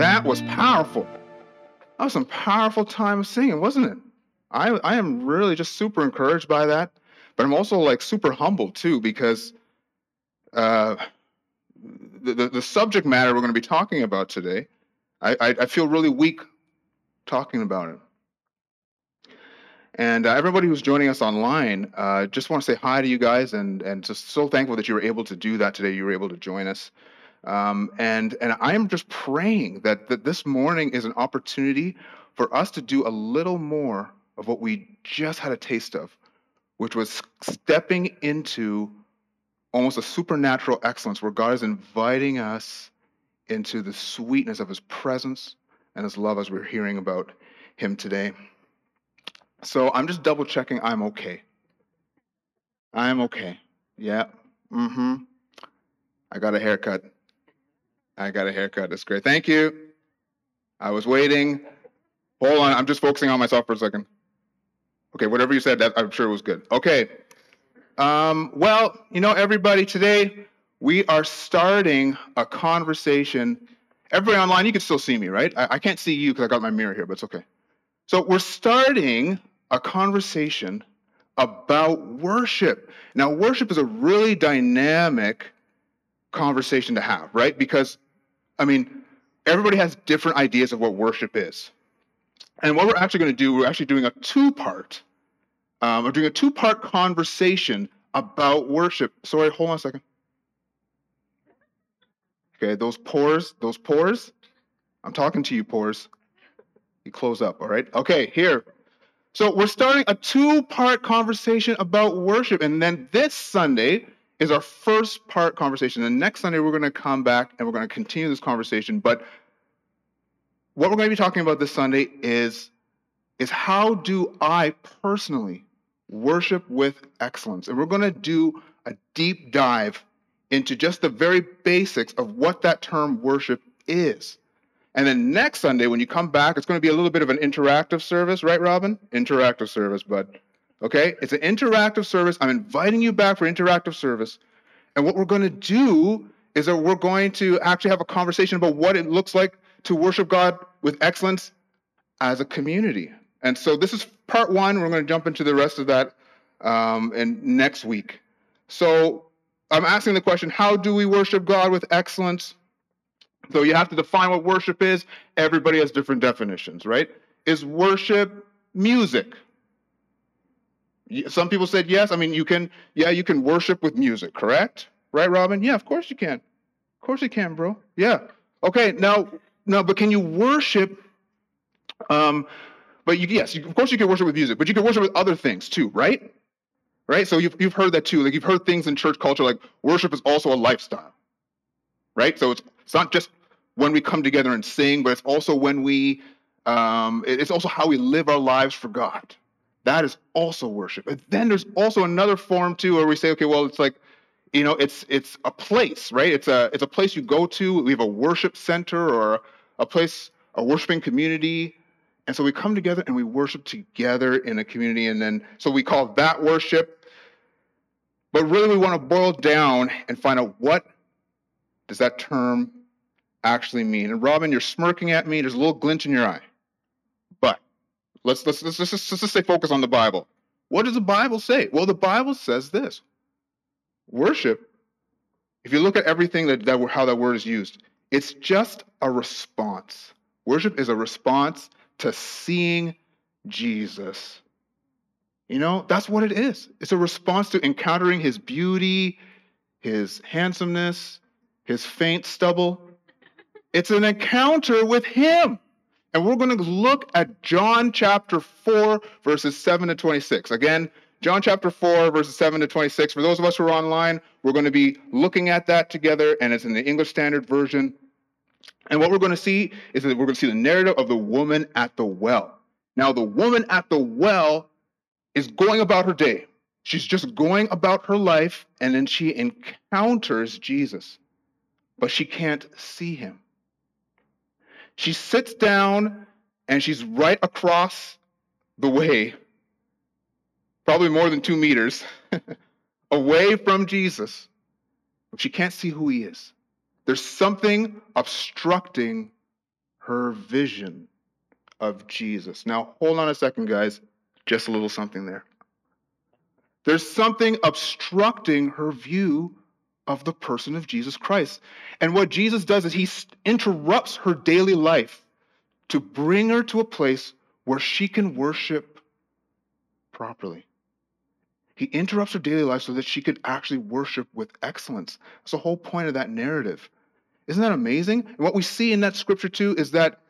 that was powerful. That was some powerful time of singing, wasn't it? I, I am really just super encouraged by that, but I'm also like super humbled too because uh, the, the, the subject matter we're going to be talking about today, I, I, I feel really weak talking about it. And uh, everybody who's joining us online, uh, just want to say hi to you guys and, and just so thankful that you were able to do that today. You were able to join us. Um, and and I am just praying that, that this morning is an opportunity for us to do a little more of what we just had a taste of, which was stepping into almost a supernatural excellence where God is inviting us into the sweetness of his presence and his love as we're hearing about him today. So I'm just double checking I'm okay. I'm okay. Yeah. Mm-hmm. I got a haircut. I got a haircut. That's great. Thank you. I was waiting. Hold on. I'm just focusing on myself for a second. Okay, whatever you said, that I'm sure it was good. Okay. Um, well, you know, everybody, today we are starting a conversation. Everybody online, you can still see me, right? I, I can't see you because I got my mirror here, but it's okay. So we're starting a conversation about worship. Now, worship is a really dynamic conversation to have, right? Because I mean, everybody has different ideas of what worship is. And what we're actually going to do, we're actually doing a two part. Um, we're doing a two part conversation about worship. Sorry, hold on a second. Okay, those pores, those pores. I'm talking to you, pores. You close up, all right? Okay, here. So we're starting a two part conversation about worship. And then this Sunday, is our first part conversation. And next Sunday, we're going to come back and we're going to continue this conversation. But what we're going to be talking about this Sunday is, is how do I personally worship with excellence? And we're going to do a deep dive into just the very basics of what that term worship is. And then next Sunday, when you come back, it's going to be a little bit of an interactive service, right, Robin? Interactive service, but Okay? It's an interactive service. I'm inviting you back for interactive service. And what we're going to do is that we're going to actually have a conversation about what it looks like to worship God with excellence as a community. And so this is part one. We're going to jump into the rest of that um, and next week. So I'm asking the question how do we worship God with excellence? So you have to define what worship is. Everybody has different definitions, right? Is worship music? Some people said yes. I mean, you can, yeah, you can worship with music, correct? Right, Robin? Yeah, of course you can. Of course you can, bro. Yeah. Okay, now, now, but can you worship? Um, but you, yes, you, of course you can worship with music, but you can worship with other things too, right? Right. So you've you've heard that too. Like you've heard things in church culture like worship is also a lifestyle, right? So it's it's not just when we come together and sing, but it's also when we um, it's also how we live our lives for God. That is also worship. Then there's also another form too where we say, okay, well, it's like, you know, it's it's a place, right? It's a it's a place you go to. We have a worship center or a place, a worshiping community. And so we come together and we worship together in a community. And then so we call that worship. But really we want to boil down and find out what does that term actually mean. And Robin, you're smirking at me. There's a little glint in your eye. Let's let's let's, let's, let's just stay focused on the Bible. What does the Bible say? Well, the Bible says this: worship. If you look at everything that, that how that word is used, it's just a response. Worship is a response to seeing Jesus. You know, that's what it is. It's a response to encountering his beauty, his handsomeness, his faint stubble. It's an encounter with him. And we're going to look at John chapter 4, verses 7 to 26. Again, John chapter 4, verses 7 to 26. For those of us who are online, we're going to be looking at that together, and it's in the English Standard Version. And what we're going to see is that we're going to see the narrative of the woman at the well. Now, the woman at the well is going about her day. She's just going about her life, and then she encounters Jesus, but she can't see him. She sits down and she's right across the way, probably more than two meters away from Jesus. But she can't see who he is. There's something obstructing her vision of Jesus. Now, hold on a second, guys. Just a little something there. There's something obstructing her view of the person of Jesus Christ. And what Jesus does is he interrupts her daily life to bring her to a place where she can worship properly. He interrupts her daily life so that she could actually worship with excellence. That's the whole point of that narrative. Isn't that amazing? And what we see in that scripture too is that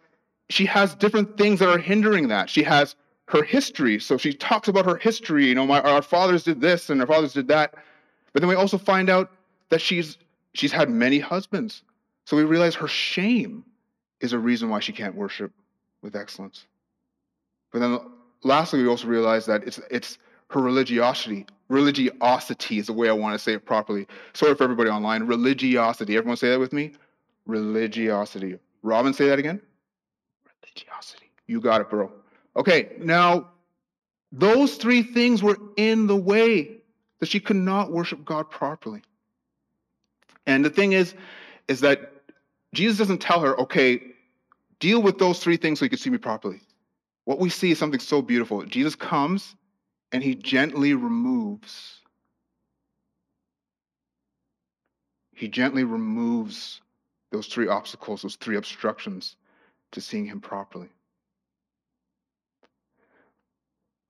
she has different things that are hindering that. She has her history. So she talks about her history. You know, my, our fathers did this and our fathers did that. But then we also find out that she's she's had many husbands. So we realize her shame is a reason why she can't worship with excellence. But then lastly, we also realize that it's it's her religiosity. Religiosity is the way I want to say it properly. Sorry for everybody online. Religiosity. Everyone say that with me? Religiosity. Robin, say that again. Religiosity. You got it, bro. Okay, now those three things were in the way that she could not worship God properly. And the thing is, is that Jesus doesn't tell her, okay, deal with those three things so you can see me properly. What we see is something so beautiful. Jesus comes and he gently removes. He gently removes those three obstacles, those three obstructions to seeing him properly.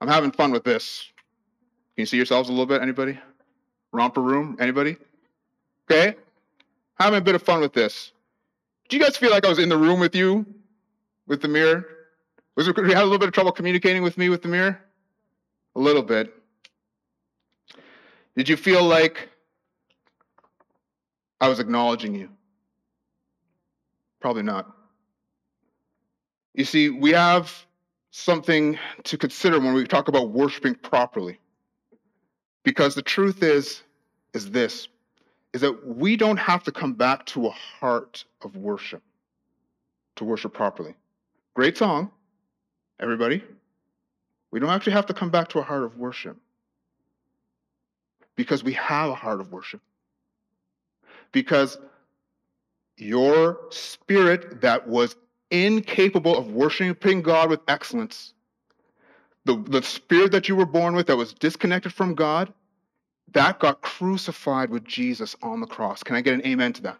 I'm having fun with this. Can you see yourselves a little bit? Anybody? Romper room? Anybody? Okay? Having a bit of fun with this. Do you guys feel like I was in the room with you with the mirror? Was it, you had a little bit of trouble communicating with me with the mirror? A little bit. Did you feel like I was acknowledging you? Probably not. You see, we have something to consider when we talk about worshiping properly. Because the truth is, is this, is that we don't have to come back to a heart of worship to worship properly. Great song, everybody. We don't actually have to come back to a heart of worship because we have a heart of worship. Because your spirit that was incapable of worshiping God with excellence, the, the spirit that you were born with that was disconnected from God, that got crucified with Jesus on the cross. Can I get an amen to that?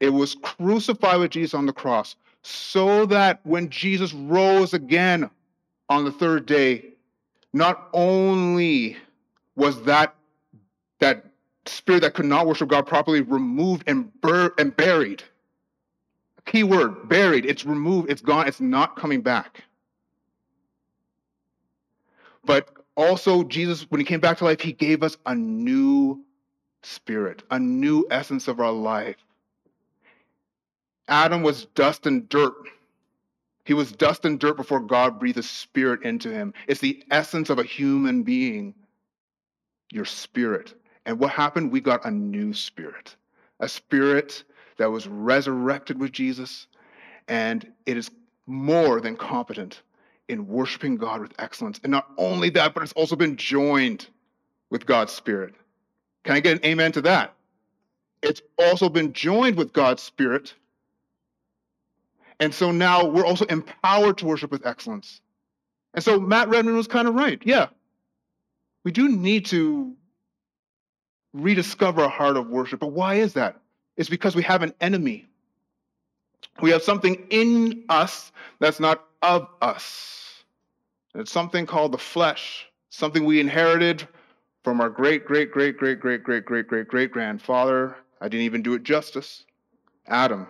It was crucified with Jesus on the cross so that when Jesus rose again on the third day, not only was that that spirit that could not worship God properly removed and, bur- and buried, Key word, buried. It's removed. It's gone. It's not coming back. But also, Jesus, when he came back to life, he gave us a new spirit, a new essence of our life. Adam was dust and dirt. He was dust and dirt before God breathed a spirit into him. It's the essence of a human being, your spirit. And what happened? We got a new spirit, a spirit that was resurrected with Jesus, and it is more than competent in worshiping God with excellence. And not only that, but it's also been joined with God's Spirit. Can I get an amen to that? It's also been joined with God's Spirit. And so now we're also empowered to worship with excellence. And so Matt Redman was kind of right. Yeah, we do need to rediscover a heart of worship. But why is that? It's because we have an enemy. We have something in us that's not of us. It's something called the flesh, something we inherited from our great, great, great, great, great, great, great, great, great grandfather. I didn't even do it justice. Adam.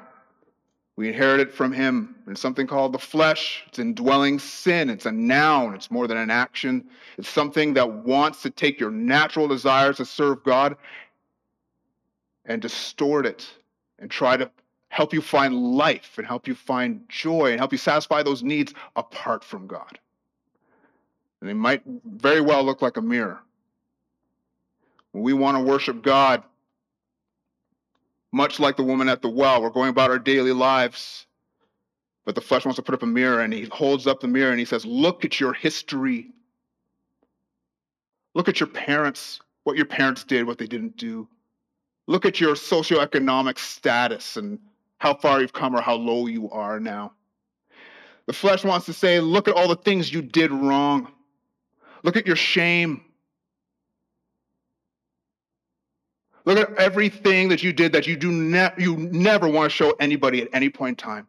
We inherited from him. It's something called the flesh. It's indwelling sin. It's a noun. It's more than an action. It's something that wants to take your natural desires to serve God and distort it and try to help you find life and help you find joy and help you satisfy those needs apart from God. And they might very well look like a mirror. When we want to worship God, much like the woman at the well, we're going about our daily lives. But the flesh wants to put up a mirror and he holds up the mirror and he says, Look at your history. Look at your parents, what your parents did, what they didn't do. Look at your socioeconomic status and how far you've come or how low you are now. The flesh wants to say, Look at all the things you did wrong. Look at your shame. Look at everything that you did that you do ne- you never want to show anybody at any point in time.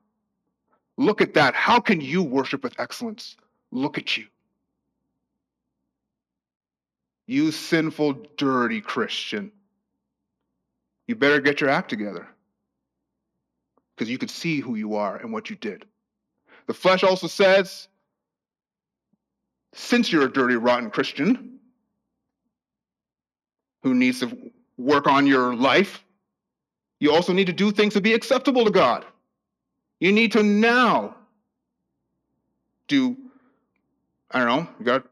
Look at that. How can you worship with excellence? Look at you. You sinful, dirty Christian. You better get your act together because you can see who you are and what you did. The flesh also says, since you're a dirty, rotten Christian who needs to work on your life, you also need to do things to be acceptable to God. You need to now do, I don't know, you got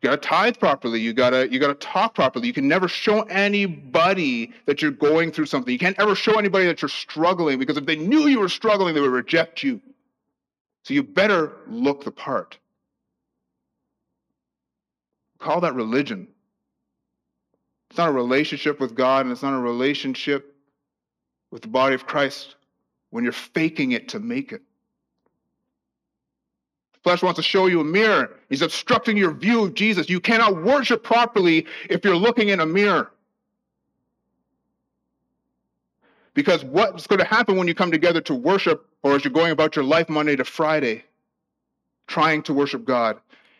you got to tithe properly. You got to you got to talk properly. You can never show anybody that you're going through something. You can't ever show anybody that you're struggling because if they knew you were struggling, they would reject you. So you better look the part. Call that religion. It's not a relationship with God and it's not a relationship with the body of Christ when you're faking it to make it. Flesh wants to show you a mirror. He's obstructing your view of Jesus. You cannot worship properly if you're looking in a mirror. Because what's going to happen when you come together to worship, or as you're going about your life Monday to Friday, trying to worship God,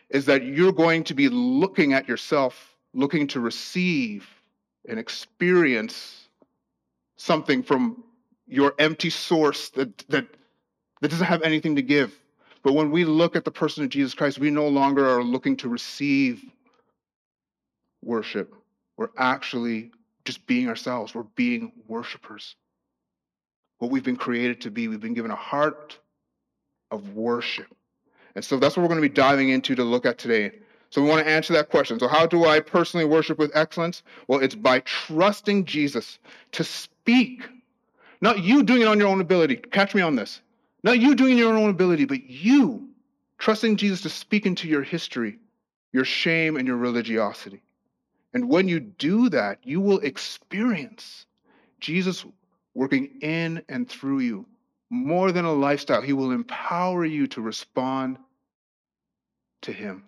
is that you're going to be looking at yourself, looking to receive and experience something from your empty source that, that, that doesn't have anything to give. But when we look at the person of Jesus Christ, we no longer are looking to receive worship. We're actually just being ourselves. We're being worshipers. What we've been created to be, we've been given a heart of worship. And so that's what we're going to be diving into to look at today. So we want to answer that question. So, how do I personally worship with excellence? Well, it's by trusting Jesus to speak, not you doing it on your own ability. Catch me on this. Not you doing your own ability, but you trusting Jesus to speak into your history, your shame, and your religiosity. And when you do that, you will experience Jesus working in and through you more than a lifestyle. He will empower you to respond to Him.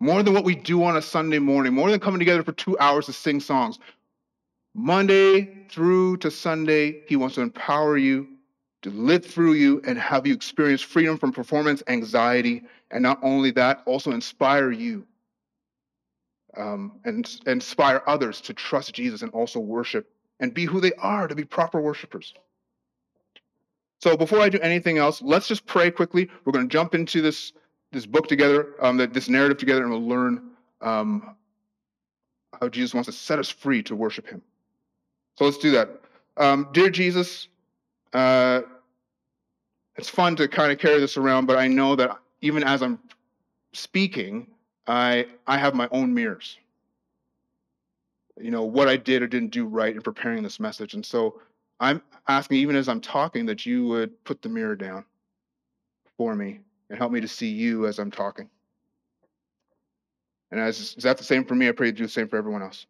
More than what we do on a Sunday morning, more than coming together for two hours to sing songs. Monday through to Sunday, He wants to empower you to live through you and have you experience freedom from performance anxiety. And not only that, also inspire you um, and, inspire others to trust Jesus and also worship and be who they are to be proper worshipers. So before I do anything else, let's just pray quickly. We're going to jump into this, this book together, um, this narrative together, and we'll learn um, how Jesus wants to set us free to worship him. So let's do that. Um, dear Jesus, uh, it's fun to kind of carry this around, but I know that even as I'm speaking, I I have my own mirrors. You know what I did or didn't do right in preparing this message, and so I'm asking, even as I'm talking, that you would put the mirror down for me and help me to see you as I'm talking. And as is that the same for me? I pray you do the same for everyone else.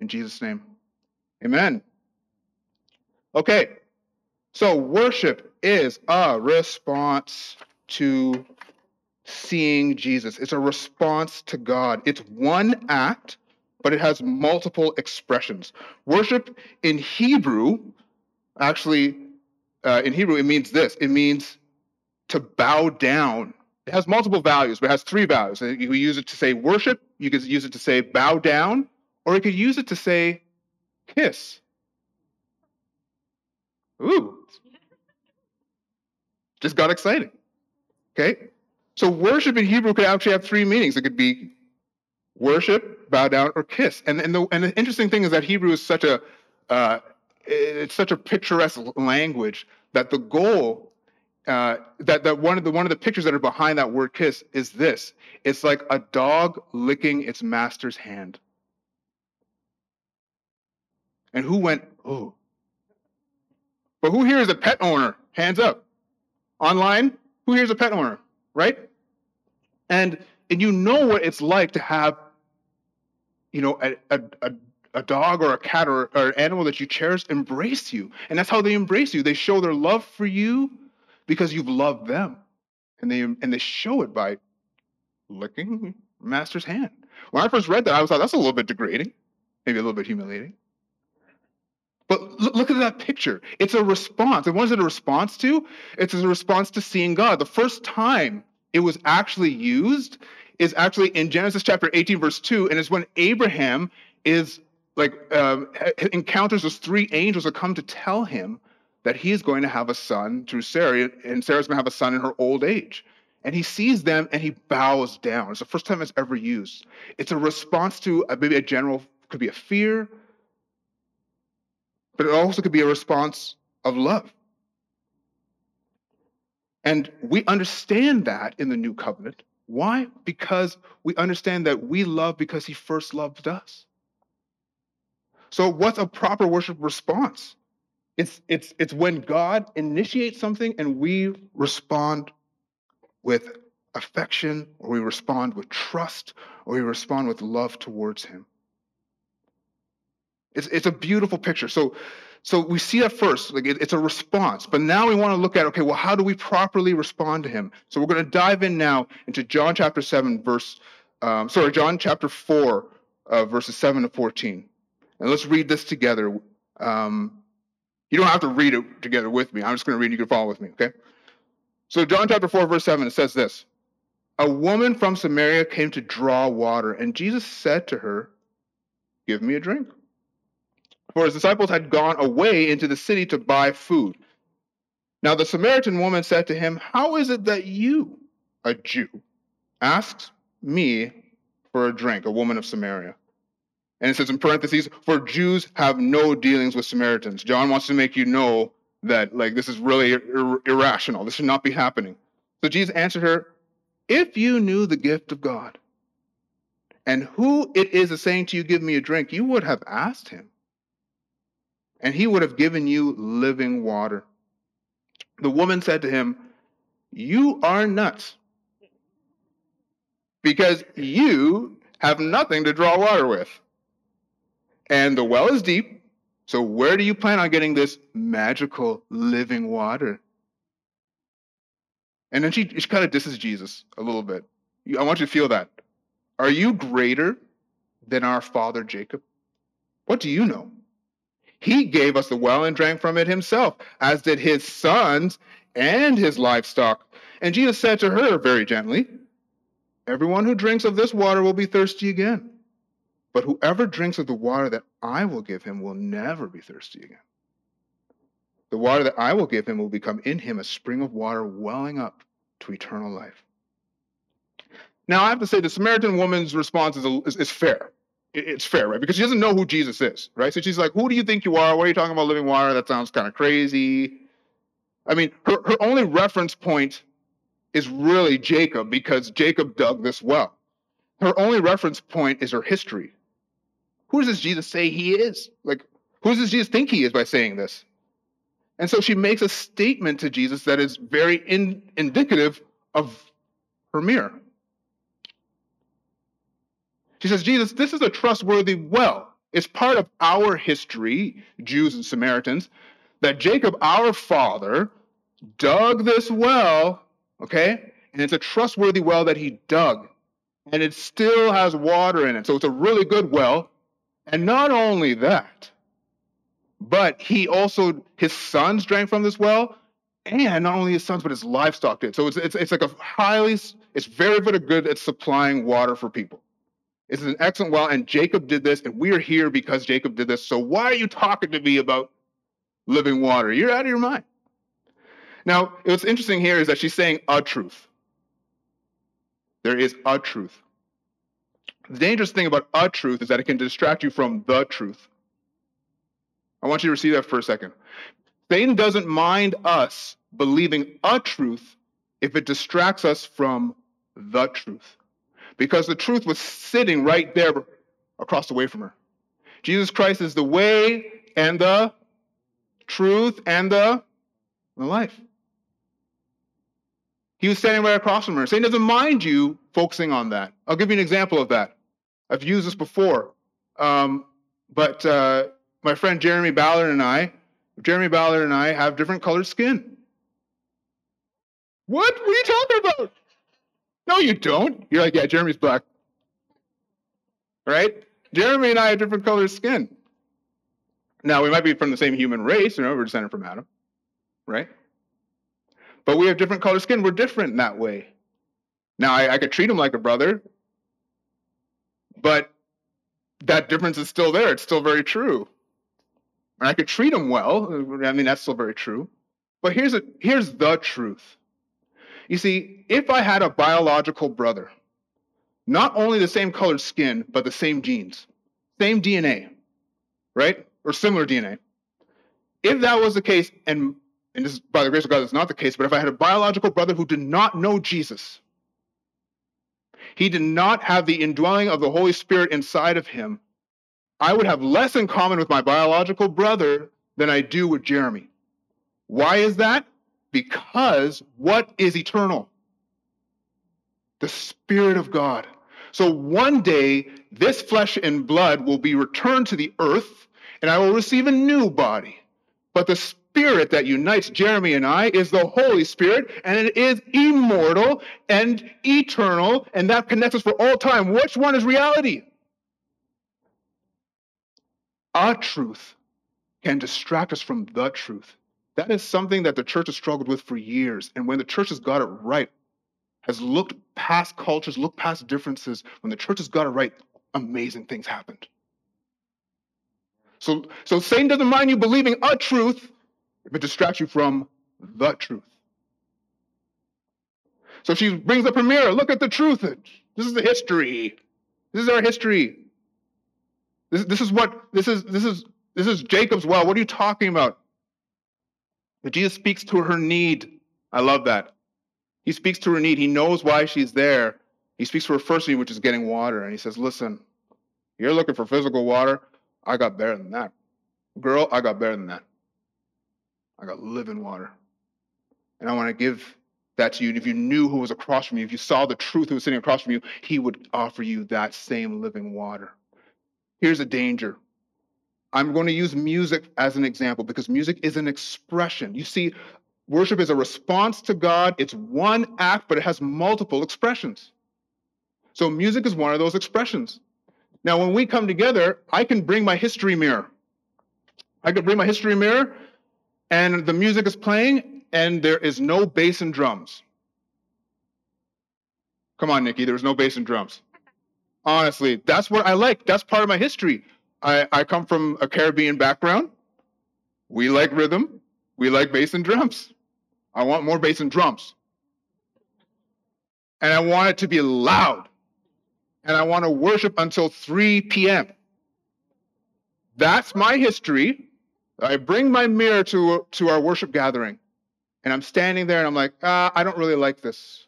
In Jesus' name, Amen. Okay. So, worship is a response to seeing Jesus. It's a response to God. It's one act, but it has multiple expressions. Worship in Hebrew, actually, uh, in Hebrew, it means this it means to bow down. It has multiple values, but it has three values. You can use it to say worship, you could use it to say bow down, or you could use it to say kiss. Ooh. Just got excited. Okay? So worship in Hebrew could actually have three meanings. It could be worship, bow down, or kiss. And, and, the, and the interesting thing is that Hebrew is such a, uh, it's such a picturesque language that the goal uh, that, that one of the one of the pictures that are behind that word kiss is this it's like a dog licking its master's hand and who went oh but who here is a pet owner hands up online who here is a pet owner right and and you know what it's like to have you know a, a, a a dog or a cat or, or an animal that you cherish embrace you. And that's how they embrace you. They show their love for you because you've loved them. And they and they show it by licking master's hand. When I first read that, I was like, that's a little bit degrading, maybe a little bit humiliating. But look, at that picture. It's a response. And what is it a response to? It's a response to seeing God. The first time it was actually used is actually in Genesis chapter 18, verse 2, and it's when Abraham is like um, encounters those three angels that come to tell him that he is going to have a son through Sarah, and Sarah's going to have a son in her old age. And he sees them and he bows down. It's the first time it's ever used. It's a response to a, maybe a general, could be a fear, but it also could be a response of love. And we understand that in the new covenant. Why? Because we understand that we love because he first loved us. So, what's a proper worship response? It's, it's, it's when God initiates something and we respond with affection, or we respond with trust, or we respond with love towards Him. It's, it's a beautiful picture. So, so we see that first, like it, it's a response. But now we want to look at, okay, well, how do we properly respond to Him? So we're going to dive in now into John chapter 7, verse, um, sorry, John chapter 4, uh, verses 7 to 14. And let's read this together. Um, you don't have to read it together with me. I'm just going to read. You can follow with me, okay? So, John chapter 4, verse 7, it says this A woman from Samaria came to draw water, and Jesus said to her, Give me a drink. For his disciples had gone away into the city to buy food. Now, the Samaritan woman said to him, How is it that you, a Jew, asks me for a drink, a woman of Samaria? And it says in parentheses, for Jews have no dealings with Samaritans. John wants to make you know that like this is really ir- irrational. This should not be happening. So Jesus answered her, if you knew the gift of God and who it is that's saying to you, give me a drink, you would have asked him. And he would have given you living water. The woman said to him, You are nuts because you have nothing to draw water with and the well is deep. So, where do you plan on getting this magical living water? And then she, she kind of disses Jesus a little bit. I want you to feel that. Are you greater than our father Jacob? What do you know? He gave us the well and drank from it himself, as did his sons and his livestock. And Jesus said to her very gently, Everyone who drinks of this water will be thirsty again. But whoever drinks of the water that I will give him will never be thirsty again. The water that I will give him will become in him a spring of water welling up to eternal life. Now, I have to say, the Samaritan woman's response is, is, is fair. It, it's fair, right? Because she doesn't know who Jesus is, right? So she's like, Who do you think you are? What are you talking about living water? That sounds kind of crazy. I mean, her, her only reference point is really Jacob because Jacob dug this well. Her only reference point is her history who does Jesus say he is? Like, who does Jesus think he is by saying this? And so she makes a statement to Jesus that is very in, indicative of her mirror. She says, Jesus, this is a trustworthy well. It's part of our history, Jews and Samaritans, that Jacob, our father, dug this well, okay? And it's a trustworthy well that he dug. And it still has water in it. So it's a really good well. And not only that, but he also, his sons drank from this well, and not only his sons, but his livestock did. So it's, it's, it's like a highly, it's very, very good at supplying water for people. It's an excellent well, and Jacob did this, and we're here because Jacob did this. So why are you talking to me about living water? You're out of your mind. Now, what's interesting here is that she's saying a truth. There is a truth. The dangerous thing about a truth is that it can distract you from the truth. I want you to receive that for a second. Satan doesn't mind us believing a truth if it distracts us from the truth. Because the truth was sitting right there across the way from her. Jesus Christ is the way and the truth and the, the life. He was standing right across from her. Satan doesn't mind you focusing on that. I'll give you an example of that. I've used this before. Um, but uh, my friend Jeremy Ballard and I, Jeremy Ballard and I have different colored skin. What? What are you talking about? No, you don't. You're like, yeah, Jeremy's black. Right? Jeremy and I have different colored skin. Now, we might be from the same human race, know, we're descended from Adam, right? But we have different colored skin. We're different in that way. Now, I, I could treat him like a brother, but that difference is still there. It's still very true. And I could treat him well. I mean, that's still very true. But here's a, here's the truth. You see, if I had a biological brother, not only the same colored skin, but the same genes, same DNA, right? Or similar DNA. If that was the case, and, and this is by the grace of God, it's not the case, but if I had a biological brother who did not know Jesus, he did not have the indwelling of the Holy Spirit inside of him, I would have less in common with my biological brother than I do with Jeremy. Why is that? Because what is eternal? The Spirit of God. So one day, this flesh and blood will be returned to the earth, and I will receive a new body. But the Spirit that unites Jeremy and I is the Holy Spirit, and it is immortal and eternal, and that connects us for all time. Which one is reality? Our truth can distract us from the truth. That is something that the church has struggled with for years. And when the church has got it right, has looked past cultures, looked past differences, when the church has got it right, amazing things happened. So, so Satan doesn't mind you believing a truth if it distracts you from the truth. So she brings up her mirror. Look at the truth. This is the history. This is our history. This, this is what this is this is this is Jacob's well. What are you talking about? Jesus speaks to her need. I love that. He speaks to her need. He knows why she's there. He speaks to her first need, which is getting water. And he says, Listen, you're looking for physical water. I got better than that. Girl, I got better than that. I got living water. And I want to give that to you. And if you knew who was across from you, if you saw the truth who was sitting across from you, he would offer you that same living water. Here's a danger I'm going to use music as an example because music is an expression. You see, worship is a response to God. It's one act, but it has multiple expressions. So music is one of those expressions. Now, when we come together, I can bring my history mirror. I can bring my history mirror, and the music is playing, and there is no bass and drums. Come on, Nikki, there's no bass and drums. Honestly, that's what I like. That's part of my history. I, I come from a Caribbean background. We like rhythm. We like bass and drums. I want more bass and drums. And I want it to be loud. And I want to worship until 3 p.m. That's my history. I bring my mirror to, to our worship gathering. And I'm standing there and I'm like, ah, I don't really like this.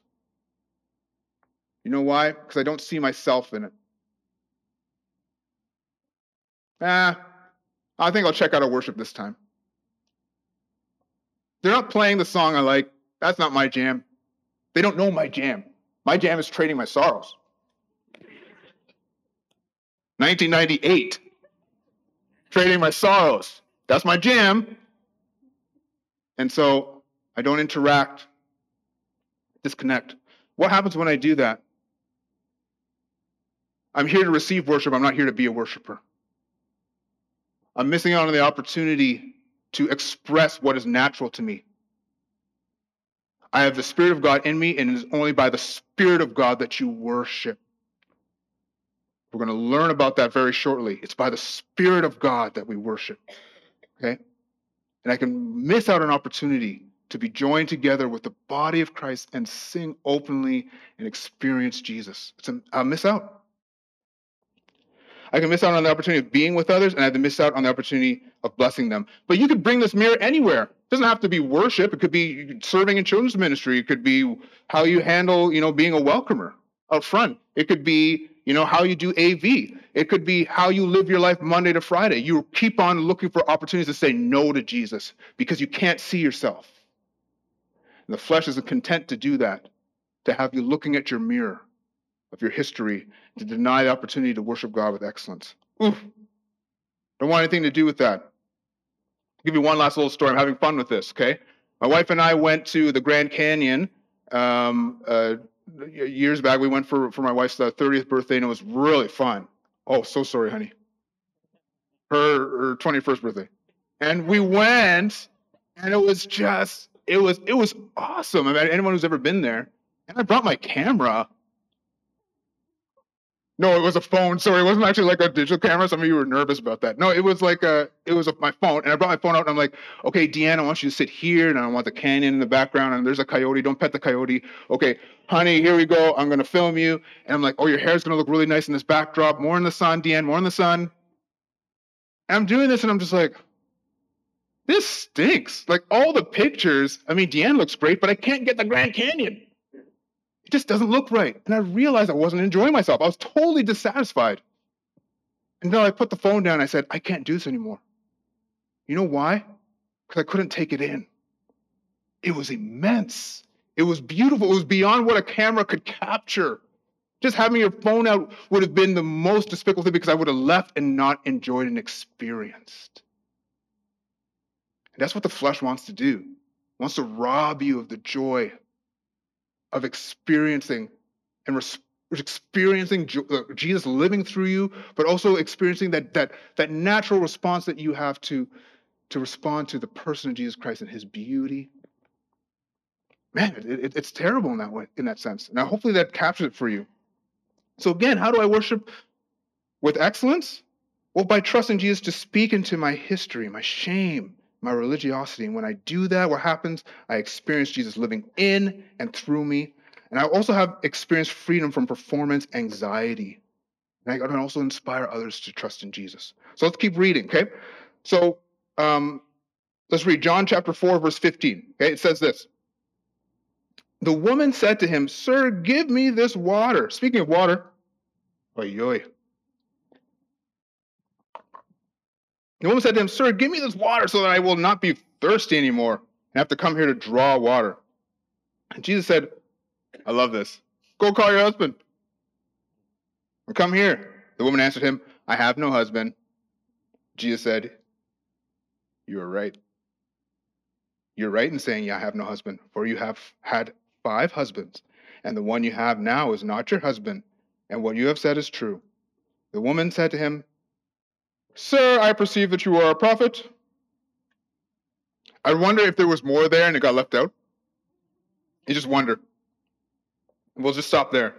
You know why? Because I don't see myself in it. Ah, I think I'll check out a worship this time. They're not playing the song I like. That's not my jam. They don't know my jam. My jam is trading my sorrows. 1998. Trading my sorrows. That's my jam. And so I don't interact, disconnect. What happens when I do that? I'm here to receive worship. I'm not here to be a worshiper. I'm missing out on the opportunity to express what is natural to me. I have the Spirit of God in me, and it is only by the Spirit of God that you worship. We're going to learn about that very shortly. It's by the Spirit of God that we worship. Okay? And I can miss out on an opportunity to be joined together with the body of Christ and sing openly and experience Jesus. It's a, I'll miss out. I can miss out on the opportunity of being with others, and I have to miss out on the opportunity of blessing them. But you could bring this mirror anywhere. It doesn't have to be worship. It could be serving in children's ministry. It could be how you handle, you know, being a welcomer up front. It could be, you know, how you do AV. It could be how you live your life Monday to Friday. You keep on looking for opportunities to say no to Jesus because you can't see yourself. And the flesh isn't content to do that, to have you looking at your mirror of your history, to deny the opportunity to worship God with excellence. Oof. Don't want anything to do with that. I'll give you one last little story. I'm having fun with this, okay? My wife and I went to the Grand Canyon um, uh, years back. We went for, for my wife's 30th uh, birthday, and it was really fun. Oh, so sorry, honey. Her, her 21st birthday. And we went, and it was just, it was, it was awesome. I mean, anyone who's ever been there. And I brought my camera no, it was a phone. Sorry, it wasn't actually like a digital camera. Some of you were nervous about that. No, it was like a, it was a, my phone, and I brought my phone out, and I'm like, okay, Deanne, I want you to sit here, and I want the canyon in the background, and there's a coyote. Don't pet the coyote. Okay, honey, here we go. I'm gonna film you, and I'm like, oh, your hair's gonna look really nice in this backdrop. More in the sun, Deanne. More in the sun. And I'm doing this, and I'm just like, this stinks. Like all the pictures. I mean, Deanne looks great, but I can't get the Grand Canyon. It just doesn't look right. And I realized I wasn't enjoying myself. I was totally dissatisfied. And then I put the phone down. I said, I can't do this anymore. You know why? Because I couldn't take it in. It was immense. It was beautiful. It was beyond what a camera could capture. Just having your phone out would have been the most despicable thing because I would have left and not enjoyed and experienced. And that's what the flesh wants to do. It wants to rob you of the joy of experiencing and res- experiencing uh, Jesus living through you, but also experiencing that that that natural response that you have to to respond to the person of Jesus Christ and His beauty. Man, it, it, it's terrible in that way, in that sense. Now, hopefully, that captures it for you. So again, how do I worship with excellence? Well, by trusting Jesus to speak into my history, my shame, my religiosity. And when I do that, what happens? I experience Jesus living in and through me. And I also have experienced freedom from performance anxiety. And I can also inspire others to trust in Jesus. So let's keep reading, okay? So um, let's read John chapter 4, verse 15. Okay, it says this. The woman said to him, Sir, give me this water. Speaking of water, oy, oy. The woman said to him, Sir, give me this water so that I will not be thirsty anymore and have to come here to draw water. And Jesus said, I love this. Go call your husband and come here. The woman answered him, I have no husband. Jesus said, You are right. You're right in saying, yeah, I have no husband, for you have had five husbands, and the one you have now is not your husband, and what you have said is true. The woman said to him, Sir, I perceive that you are a prophet. I wonder if there was more there and it got left out. You just wonder. We'll just stop there.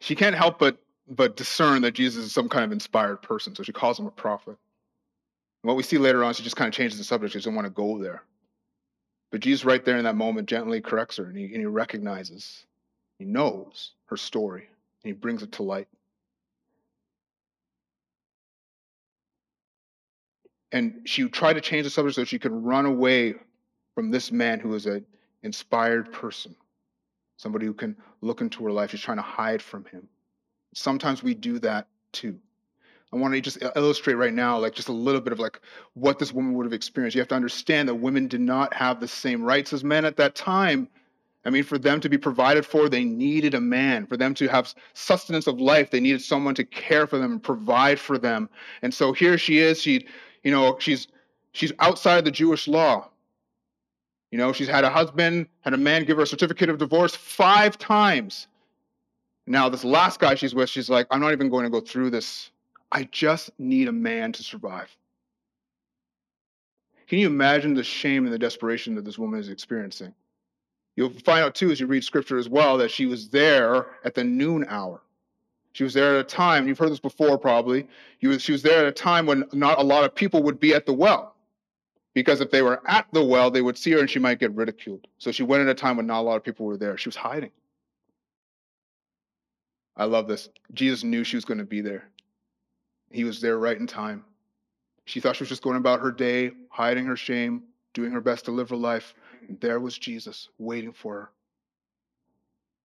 She can't help but but discern that Jesus is some kind of inspired person, so she calls him a prophet. And what we see later on, she just kind of changes the subject. She doesn't want to go there. But Jesus, right there in that moment, gently corrects her, and he, and he recognizes, he knows her story, and he brings it to light. And she tried to change the subject so she could run away from this man who is an inspired person, somebody who can look into her life. She's trying to hide from him. Sometimes we do that too. I want to just illustrate right now, like just a little bit of like what this woman would have experienced. You have to understand that women did not have the same rights as men at that time. I mean, for them to be provided for, they needed a man. For them to have sustenance of life, they needed someone to care for them and provide for them. And so here she is. She you know, she's she's outside the Jewish law. You know, she's had a husband, had a man give her a certificate of divorce five times. Now, this last guy she's with, she's like, I'm not even going to go through this. I just need a man to survive. Can you imagine the shame and the desperation that this woman is experiencing? You'll find out too as you read scripture as well that she was there at the noon hour. She was there at a time, you've heard this before probably, she was there at a time when not a lot of people would be at the well. Because if they were at the well, they would see her and she might get ridiculed. So she went at a time when not a lot of people were there. She was hiding. I love this. Jesus knew she was going to be there. He was there right in time. She thought she was just going about her day, hiding her shame, doing her best to live her life. And there was Jesus waiting for her.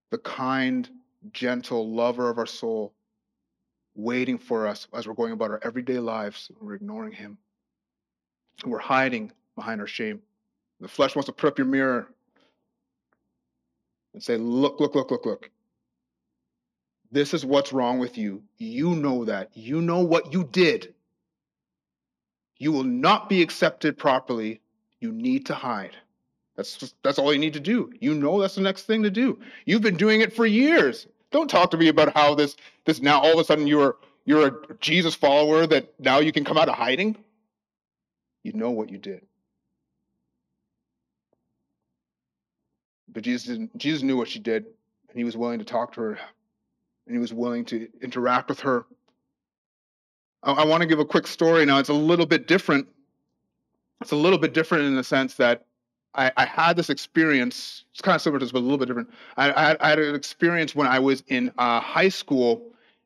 The kind, gentle lover of our soul, waiting for us as we're going about our everyday lives. We're ignoring him. We're hiding behind our shame. The flesh wants to put up your mirror and say, Look, look, look, look, look. This is what's wrong with you. You know that. You know what you did. You will not be accepted properly. You need to hide. That's just, that's all you need to do. You know that's the next thing to do. You've been doing it for years. Don't talk to me about how this this now all of a sudden you're you're a Jesus follower that now you can come out of hiding. You know what you did. But Jesus Jesus knew what she did, and he was willing to talk to her, and he was willing to interact with her. I, I want to give a quick story now. It's a little bit different. It's a little bit different in the sense that I, I had this experience. It's kind of similar to this, but a little bit different. I, I, had, I had, an experience when I was in uh, high school,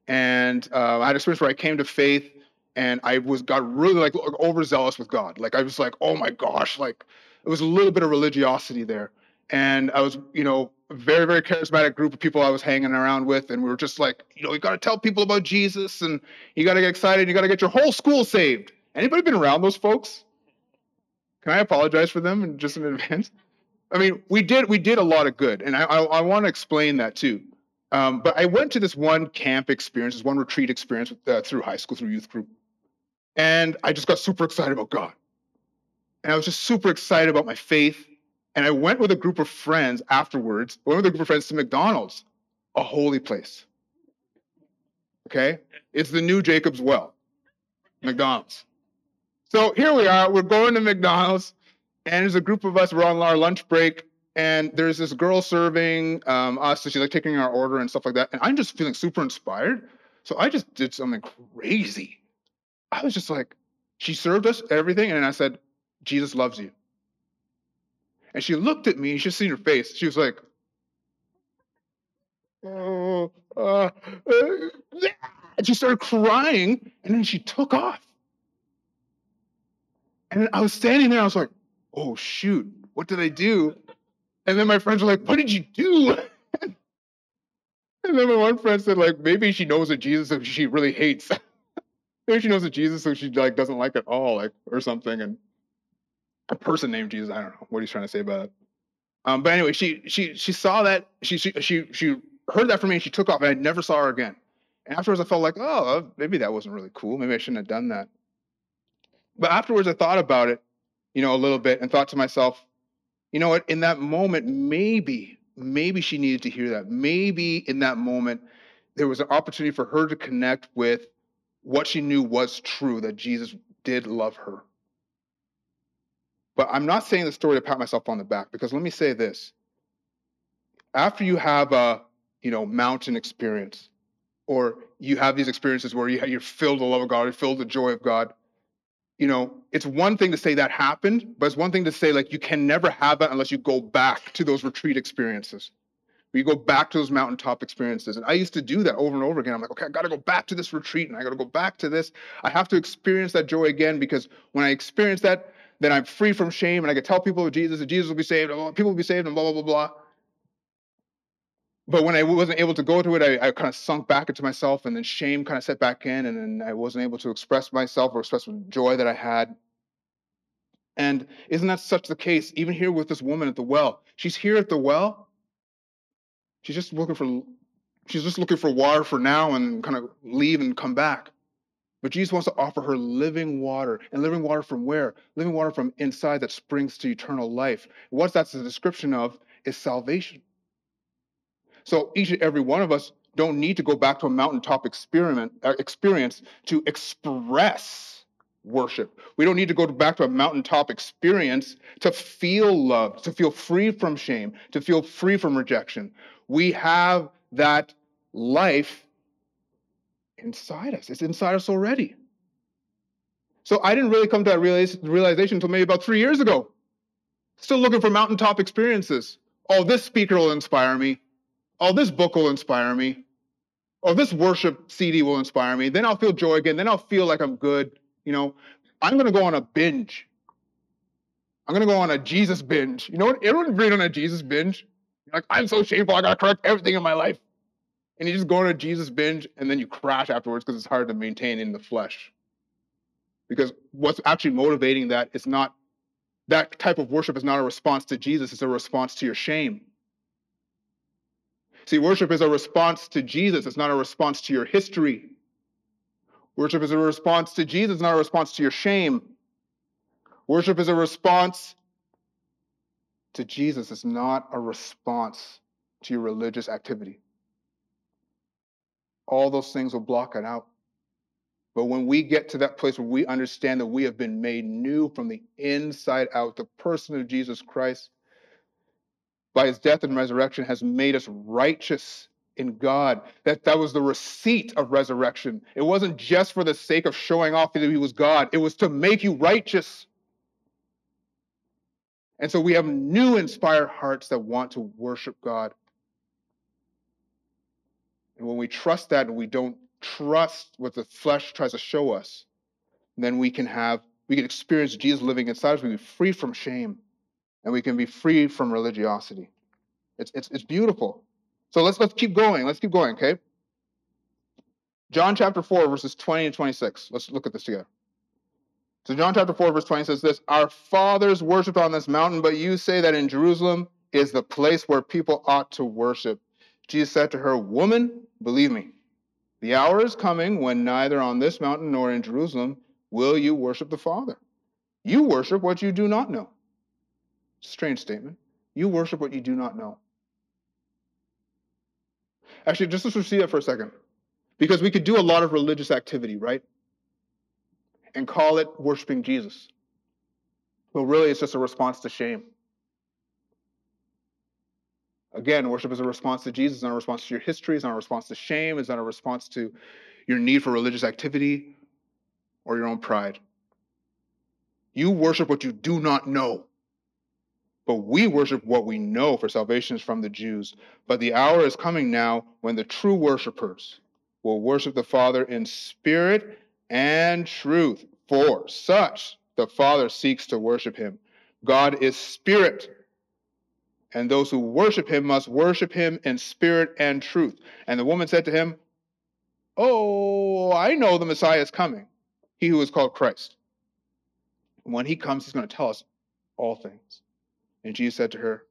and uh, I had an experience where I came to faith, and I was got really like overzealous with God. Like I was like, oh my gosh, like it was a little bit of religiosity there and I was, you know, a very, very charismatic group of people I was hanging around with, and we were just like, you know, you got to tell people about Jesus, and you got to get excited, and you got to get your whole school saved. Anybody been around those folks? Can I apologize for them just in advance? I mean, we did we did a lot of good, and I I, I want to explain that too. Um, but I went to this one camp experience, this one retreat experience uh, through high school, through youth group, and I just got super excited about God, and I was just super excited about my faith and I went with a group of friends afterwards, went with a group of friends to McDonald's, a holy place. Okay? It's the new Jacob's Well, McDonald's. So here we are, we're going to McDonald's, and there's a group of us, we're on our lunch break, and there's this girl serving um, us, so she's like taking our order and stuff like that. And I'm just feeling super inspired. So I just did something crazy. I was just like, she served us everything, and I said, Jesus loves you. And she looked at me, you should see her face. She was like, oh, uh, uh, and she started crying, and then she took off. And I was standing there, I was like, oh, shoot, what did I do? And then my friends were like, what did you do? and then my one friend said, like, maybe she knows that Jesus that she really hates. maybe she knows that Jesus so she like doesn't like at all, like, or something. And a person named Jesus. I don't know what he's trying to say about it. Um, but anyway, she she she saw that she she she she heard that from me and she took off and I never saw her again. And afterwards, I felt like, oh, maybe that wasn't really cool. Maybe I shouldn't have done that. But afterwards, I thought about it, you know, a little bit and thought to myself, you know what? In that moment, maybe maybe she needed to hear that. Maybe in that moment, there was an opportunity for her to connect with what she knew was true that Jesus did love her. But I'm not saying the story to pat myself on the back because let me say this. After you have a, you know, mountain experience, or you have these experiences where you, you're filled with the love of God, you're filled with the joy of God, you know, it's one thing to say that happened, but it's one thing to say like you can never have that unless you go back to those retreat experiences. You go back to those mountaintop experiences. And I used to do that over and over again. I'm like, okay, I got to go back to this retreat and I got to go back to this. I have to experience that joy again because when I experience that, then I'm free from shame and I can tell people of Jesus and Jesus will be saved, and people will be saved, and blah, blah, blah, blah. But when I wasn't able to go to it, I, I kind of sunk back into myself, and then shame kind of set back in, and then I wasn't able to express myself or express the joy that I had. And isn't that such the case? Even here with this woman at the well, she's here at the well. She's just looking for, she's just looking for water for now, and kind of leave and come back. But Jesus wants to offer her living water. And living water from where? Living water from inside that springs to eternal life. What that's a description of is salvation. So each and every one of us don't need to go back to a mountaintop experiment, uh, experience to express worship. We don't need to go back to a mountaintop experience to feel loved, to feel free from shame, to feel free from rejection. We have that life inside us. It's inside us already. So I didn't really come to that realization until maybe about three years ago. Still looking for mountaintop experiences. Oh, this speaker will inspire me. Oh, this book will inspire me. oh, this worship CD will inspire me. Then I'll feel joy again. Then I'll feel like I'm good. You know, I'm going to go on a binge. I'm going to go on a Jesus binge. You know what? Everyone been on a Jesus binge. You're like, I'm so shameful. I got to correct everything in my life. And you just go on a Jesus binge and then you crash afterwards because it's hard to maintain in the flesh. Because what's actually motivating that is not that type of worship is not a response to Jesus, it's a response to your shame. See, worship is a response to Jesus, it's not a response to your history. Worship is a response to Jesus, not a response to your shame. Worship is a response to Jesus, it's not a response to your religious activity. All those things will block it out. But when we get to that place where we understand that we have been made new from the inside out, the person of Jesus Christ, by his death and resurrection, has made us righteous in God. That that was the receipt of resurrection. It wasn't just for the sake of showing off that he was God. It was to make you righteous. And so we have new inspired hearts that want to worship God. And when we trust that and we don't trust what the flesh tries to show us, then we can have, we can experience Jesus living inside us. We can be free from shame and we can be free from religiosity. It's, it's, it's beautiful. So let's, let's keep going. Let's keep going, okay? John chapter 4, verses 20 and 26. Let's look at this together. So, John chapter 4, verse 20 says this Our fathers worshiped on this mountain, but you say that in Jerusalem is the place where people ought to worship. Jesus said to her, Woman, believe me, the hour is coming when neither on this mountain nor in Jerusalem will you worship the Father. You worship what you do not know. Strange statement. You worship what you do not know. Actually, just let's see that for a second. Because we could do a lot of religious activity, right? And call it worshiping Jesus. But really, it's just a response to shame. Again, worship is a response to Jesus, not a response to your history, it's not a response to shame, it's not a response to your need for religious activity or your own pride. You worship what you do not know. But we worship what we know, for salvation is from the Jews. But the hour is coming now when the true worshipers will worship the Father in spirit and truth. For such the Father seeks to worship him. God is spirit and those who worship him must worship him in spirit and truth. And the woman said to him, Oh, I know the Messiah is coming, he who is called Christ. When he comes, he's going to tell us all things. And Jesus said to her,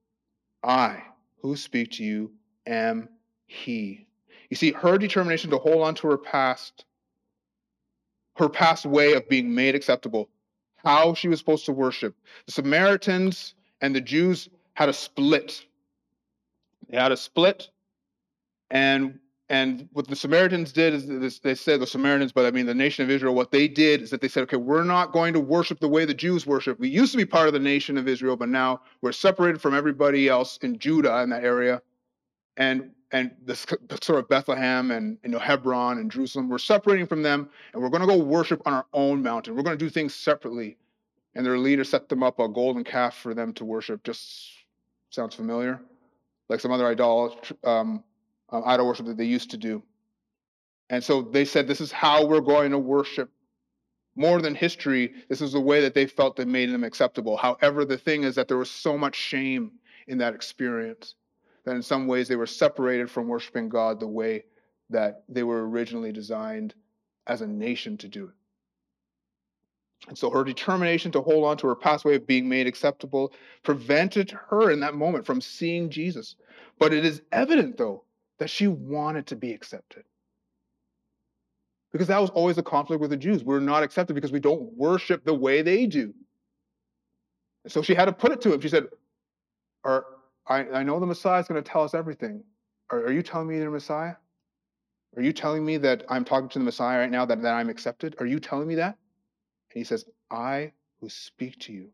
I who speak to you am he. You see, her determination to hold on to her past, her past way of being made acceptable, how she was supposed to worship. The Samaritans and the Jews had a split. They had a split, and and what the Samaritans did is they said the Samaritans, but I mean the nation of Israel. What they did is that they said, okay, we're not going to worship the way the Jews worship. We used to be part of the nation of Israel, but now we're separated from everybody else in Judah in that area, and and this sort of Bethlehem and you know Hebron and Jerusalem. We're separating from them, and we're going to go worship on our own mountain. We're going to do things separately. And their leader set them up a golden calf for them to worship, just Sounds familiar? Like some other idol, um, idol worship that they used to do. And so they said, This is how we're going to worship. More than history, this is the way that they felt that made them acceptable. However, the thing is that there was so much shame in that experience that in some ways they were separated from worshiping God the way that they were originally designed as a nation to do it. And so her determination to hold on to her pathway of being made acceptable prevented her in that moment from seeing Jesus. But it is evident, though, that she wanted to be accepted. Because that was always a conflict with the Jews. We're not accepted because we don't worship the way they do. So she had to put it to him. She said, I, I know the Messiah is going to tell us everything. Are, are you telling me you're Messiah? Are you telling me that I'm talking to the Messiah right now, that, that I'm accepted? Are you telling me that? And he says, I who speak to you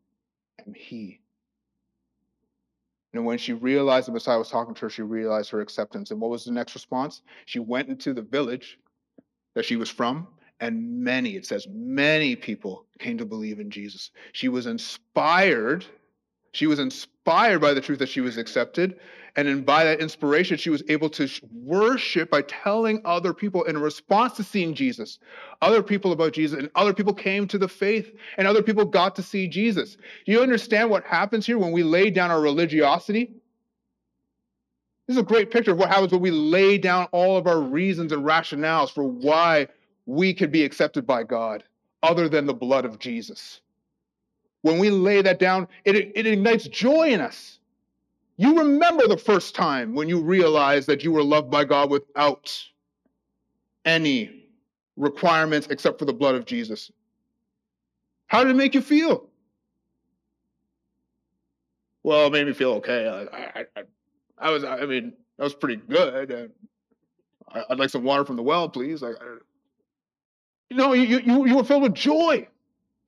am he. And when she realized the Messiah was talking to her, she realized her acceptance. And what was the next response? She went into the village that she was from, and many, it says, many people came to believe in Jesus. She was inspired She was inspired by the truth that she was accepted. And then by that inspiration, she was able to worship by telling other people in response to seeing Jesus, other people about Jesus, and other people came to the faith, and other people got to see Jesus. Do you understand what happens here when we lay down our religiosity? This is a great picture of what happens when we lay down all of our reasons and rationales for why we could be accepted by God, other than the blood of Jesus. When we lay that down, it, it ignites joy in us. You remember the first time when you realized that you were loved by God without any requirements except for the blood of Jesus. How did it make you feel? Well, it made me feel okay. I, I, I, I was, I mean, that was pretty good. I, would like some water from the well, please. I, you know, you, you, you were filled with joy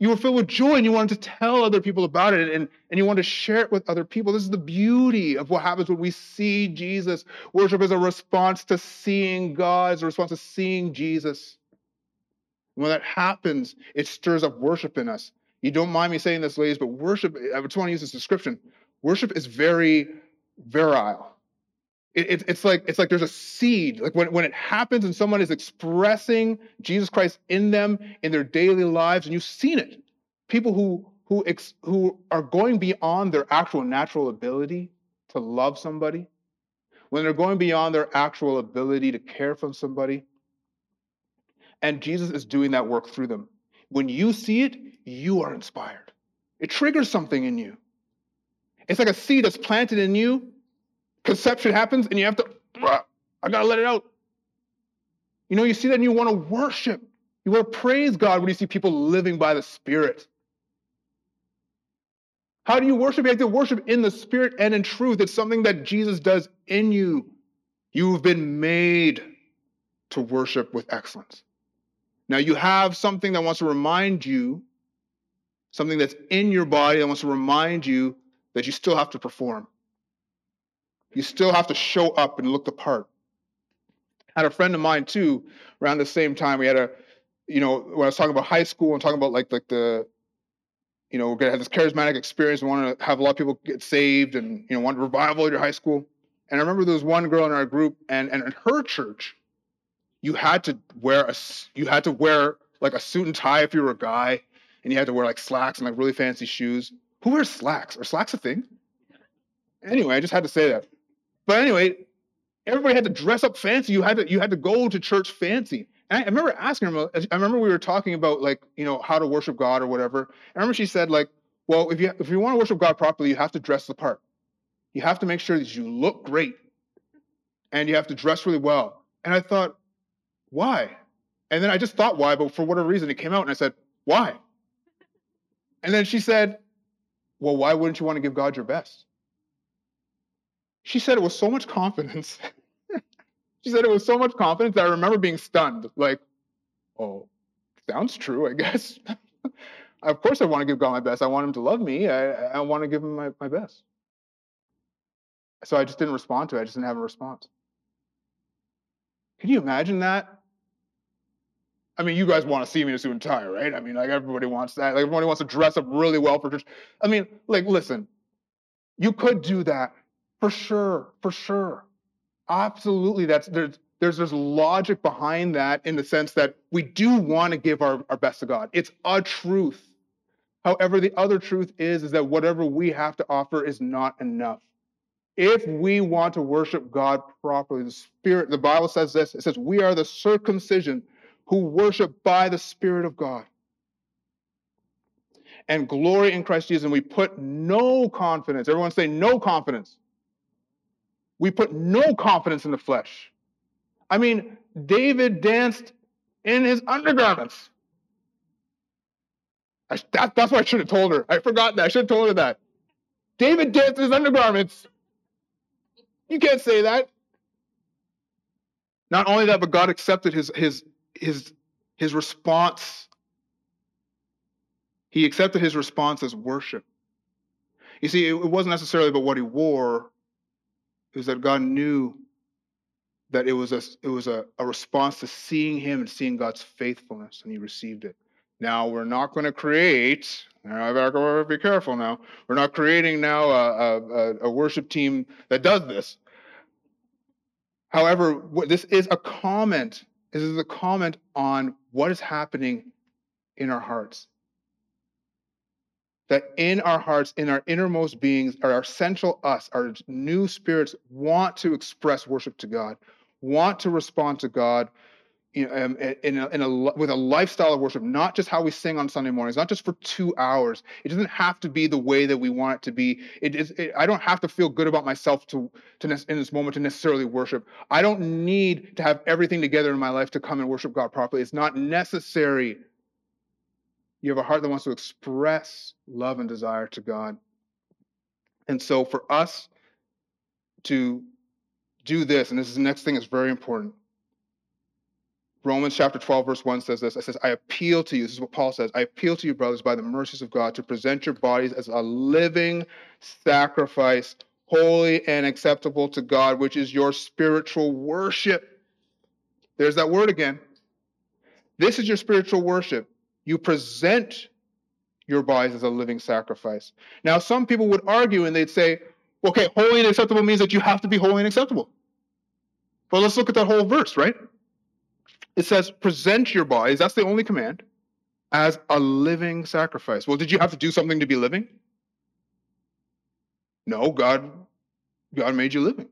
you were filled with joy and you wanted to tell other people about it and, and you wanted to share it with other people. This is the beauty of what happens when we see Jesus. Worship is a response to seeing God, it's a response to seeing Jesus. when that happens, it stirs up worship in us. You don't mind me saying this, ladies, but worship, I just want to use this description. Worship is very virile. It, it, it's like it's like there's a seed. Like when, when it happens and someone is expressing Jesus Christ in them in their daily lives, and you've seen it. People who who ex, who are going beyond their actual natural ability to love somebody, when they're going beyond their actual ability to care for somebody, and Jesus is doing that work through them. When you see it, you are inspired. It triggers something in you. It's like a seed that's planted in you conception happens and you have to, I gotta let it out. You know, you see that and you want to worship. You want to praise God when you see people living by the Spirit. How do you worship? You have to worship in the Spirit and in truth. It's something that Jesus does in you. You've been made to worship with excellence. Now, you have something that wants to remind you, something that's in your body that wants to remind you that you still have to perform. You still have to show up and look the part. I had a friend of mine too, around the same time. We had a, you know, when I was talking about high school and talking about like like the, you know, we're gonna have this charismatic experience. We want to have a lot of people get saved and you know want revival at your high school. And I remember there was one girl in our group, and and in her church, you had to wear a you had to wear like a suit and tie if you were a guy, and you had to wear like slacks and like really fancy shoes. Who wears slacks? Are slacks a thing? Anyway, I just had to say that. But anyway, everybody had to dress up fancy. You had to you had to go to church fancy. And I, I remember asking her. I remember we were talking about like you know how to worship God or whatever. I remember she said like, well, if you if you want to worship God properly, you have to dress the part. You have to make sure that you look great, and you have to dress really well. And I thought, why? And then I just thought why, but for whatever reason, it came out, and I said, why? And then she said, well, why wouldn't you want to give God your best? She said it with so much confidence. she said it with so much confidence I remember being stunned. Like, oh, sounds true, I guess. of course, I want to give God my best. I want Him to love me. I, I want to give Him my, my best. So I just didn't respond to it. I just didn't have a response. Can you imagine that? I mean, you guys want to see me in a suit and tie, right? I mean, like everybody wants that. Like everybody wants to dress up really well for church. I mean, like, listen, you could do that for sure, for sure. Absolutely. That's there's there's there's logic behind that in the sense that we do want to give our, our best to God. It's a truth. However, the other truth is, is that whatever we have to offer is not enough. If we want to worship God properly, the Spirit, the Bible says this it says, We are the circumcision who worship by the Spirit of God and glory in Christ Jesus. And we put no confidence. Everyone say, no confidence we put no confidence in the flesh. I mean, David danced in his undergarments. I, that, that's what I should have told her. I forgot that. I should have told her that. David danced in his undergarments. You can't say that. Not only that, but God accepted his his his his response. He accepted his response as worship. You see, it wasn't necessarily about what he wore, is that God knew that it was a it was a, a response to seeing him and seeing God's faithfulness, and he received it. Now, we're not going to create, now I better be careful now. We're not creating now a, a, a worship team that does this. However, this is a comment. This is a comment on what is happening in our hearts. That in our hearts, in our innermost beings, our central us, our new spirits want to express worship to God, want to respond to God you know, um, in a, in a, with a lifestyle of worship, not just how we sing on Sunday mornings, not just for two hours. It doesn't have to be the way that we want it to be. It is. It, I don't have to feel good about myself to, to in this moment to necessarily worship. I don't need to have everything together in my life to come and worship God properly. It's not necessary. You have a heart that wants to express love and desire to God, and so for us to do this, and this is the next thing that's very important Romans chapter 12, verse 1 says this. It says, I appeal to you. This is what Paul says. I appeal to you, brothers, by the mercies of God, to present your bodies as a living sacrifice, holy and acceptable to God, which is your spiritual worship. There's that word again. This is your spiritual worship. You present your bodies as a living sacrifice. Now, some people would argue and they'd say, okay, holy and acceptable means that you have to be holy and acceptable. But let's look at that whole verse, right? it says, present your bodies, that's the only command, as a living sacrifice. Well, did you have to do something to be living? No, God, God made you living.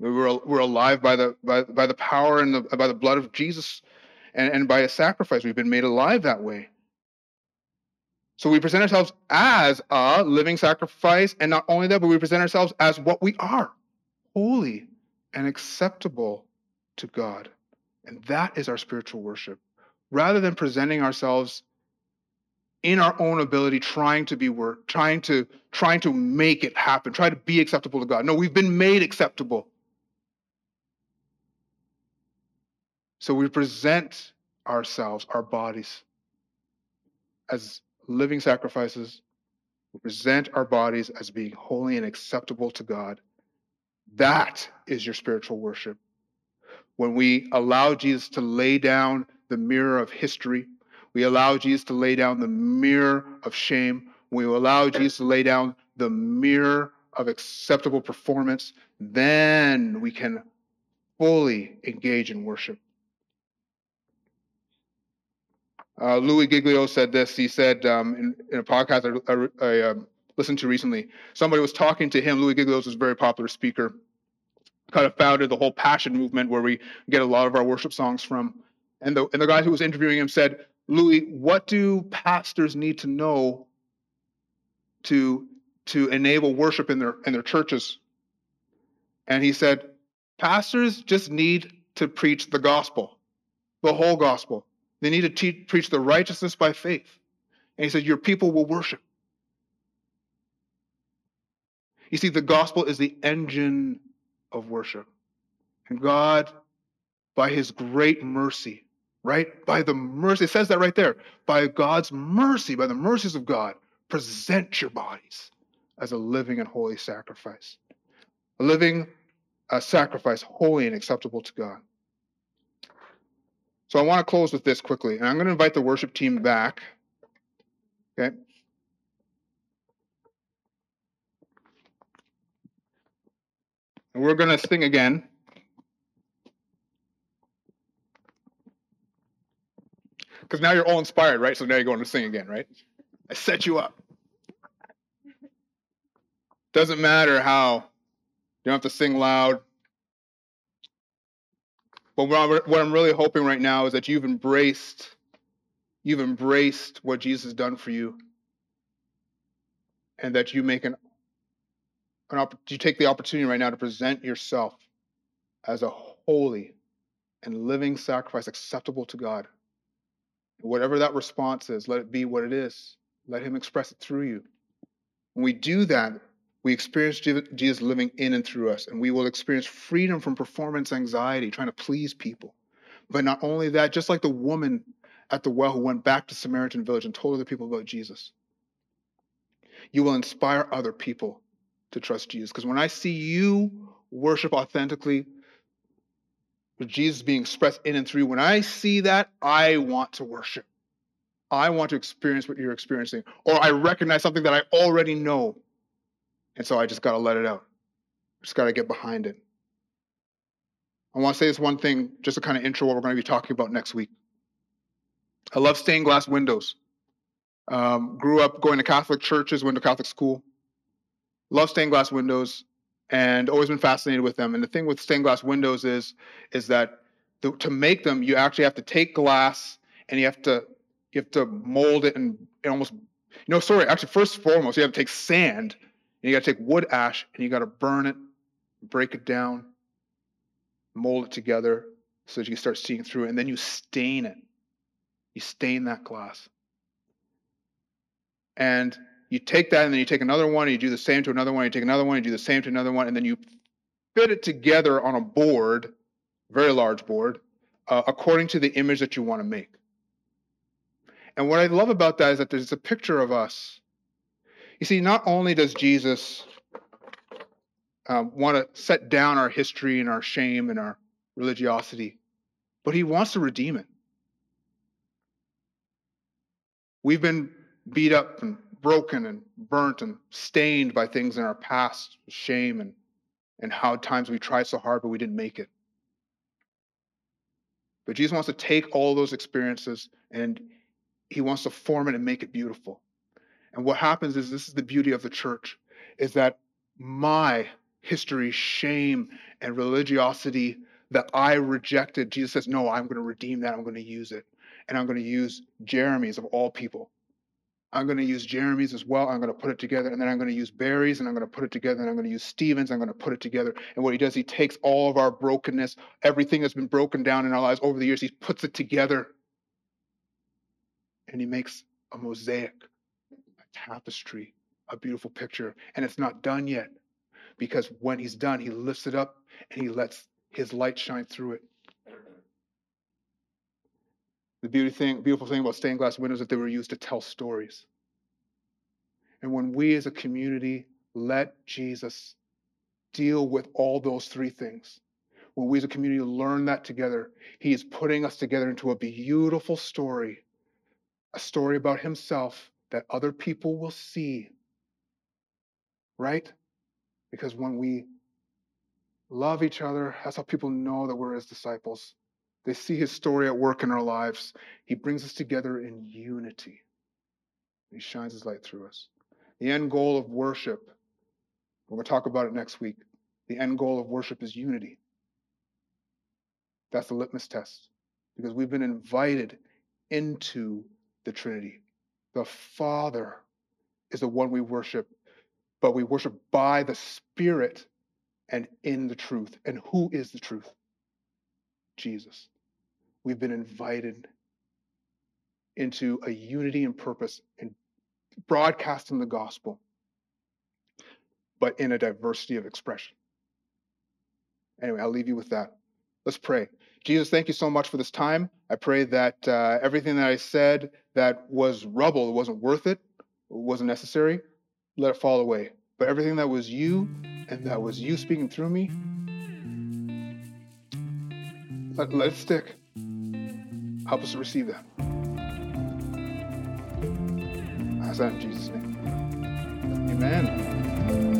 We were, we're alive by the, by, by the power and the, by the blood of Jesus and, and by a sacrifice. We've been made alive that way. So we present ourselves as a living sacrifice, and not only that, but we present ourselves as what we are holy and acceptable to God. And that is our spiritual worship. Rather than presenting ourselves in our own ability trying to be work trying to trying to make it happen try to be acceptable to god no we've been made acceptable so we present ourselves our bodies as living sacrifices. We present our bodies as being holy and acceptable to god. That is your spiritual worship. When we allow Jesus to lay down the mirror of history, we allow Jesus to lay down the mirror of shame, we allow Jesus to lay down the mirror of acceptable performance, then we can fully engage in worship. Uh, Louis Giglio said this. He said um, in, in, a podcast I, I, I um, listened to recently, somebody was talking to him. Louis Giglio is a very popular speaker kind of founded the whole passion movement where we get a lot of our worship songs from. And the and the guy who was interviewing him said, Louis, what do pastors need to know to to enable worship in their in their churches? And he said, pastors just need to preach the gospel, the whole gospel. They need to te- preach the righteousness by faith. And he said, Your people will worship. You see, the gospel is the engine of worship. And God, by his great mercy, right? By the mercy, it says that right there. By God's mercy, by the mercies of God, present your bodies as a living and holy sacrifice. A living a sacrifice, holy and acceptable to God. So I want to close with this quickly, and I'm going to invite the worship team back. Okay. And we're going to sing again. Because now you're all inspired, right? So now you're going to sing again, right? I set you up. Doesn't matter how you don't have to sing loud. But what I'm really hoping right now is that you've embraced, you've embraced what Jesus has done for you, and that you make an an opp- you take the opportunity right now to present yourself as a holy and living sacrifice acceptable to God. Whatever that response is, let it be what it is. Let Him express it through you. When we do that, we experience Jesus living in and through us, and we will experience freedom from performance anxiety, trying to please people. But not only that, just like the woman at the well who went back to Samaritan village and told other people about Jesus, you will inspire other people to trust Jesus. Because when I see you worship authentically, with Jesus being expressed in and through, you, when I see that, I want to worship. I want to experience what you're experiencing, or I recognize something that I already know. And so I just got to let it out. Just got to get behind it. I want to say this one thing, just to kind of intro what we're going to be talking about next week. I love stained glass windows. Um, grew up going to Catholic churches, went to Catholic school. Love stained glass windows, and always been fascinated with them. And the thing with stained glass windows is, is that the, to make them, you actually have to take glass and you have to you have to mold it and, and almost you know sorry actually first and foremost you have to take sand and you got to take wood ash and you got to burn it break it down mold it together so that you can start seeing through it and then you stain it you stain that glass and you take that and then you take another one and you do the same to another one you take another one you do the same to another one and then you fit it together on a board very large board uh, according to the image that you want to make and what I love about that is that there's a picture of us. You see, not only does Jesus um, want to set down our history and our shame and our religiosity, but he wants to redeem it. We've been beat up and broken and burnt and stained by things in our past, shame and, and how times we tried so hard but we didn't make it. But Jesus wants to take all those experiences and he wants to form it and make it beautiful. And what happens is this is the beauty of the church is that my history, shame, and religiosity that I rejected, Jesus says, No, I'm going to redeem that. I'm going to use it. And I'm going to use Jeremy's of all people. I'm going to use Jeremy's as well. I'm going to put it together. And then I'm going to use Barry's and I'm going to put it together. And I'm going to use Stevens. I'm going to put it together. And what he does, he takes all of our brokenness, everything that's been broken down in our lives over the years, he puts it together and he makes a mosaic, tapestry, a beautiful picture. And it's not done yet because when he's done, he lifts it up and he lets his light shine through it. The beauty thing, beautiful thing about stained glass windows is that they were used to tell stories. And when we as a community let Jesus deal with all those three things, when we as a community learn that together, he is putting us together into a beautiful story a story about himself that other people will see. Right? Because when we love each other, that's how people know that we're his disciples. They see his story at work in our lives. He brings us together in unity. He shines his light through us. The end goal of worship, we're going to talk about it next week. The end goal of worship is unity. That's the litmus test because we've been invited into the Trinity. The Father is the one we worship, but we worship by the Spirit and in the truth. And who is the truth? Jesus. We've been invited into a unity and purpose in broadcasting the gospel, but in a diversity of expression. Anyway, I'll leave you with that. Let's pray. Jesus, thank you so much for this time. I pray that uh, everything that I said that was rubble, that wasn't worth it, wasn't necessary, let it fall away. But everything that was you and that was you speaking through me, let, let it stick. Help us to receive that. I that in Jesus' name. Amen.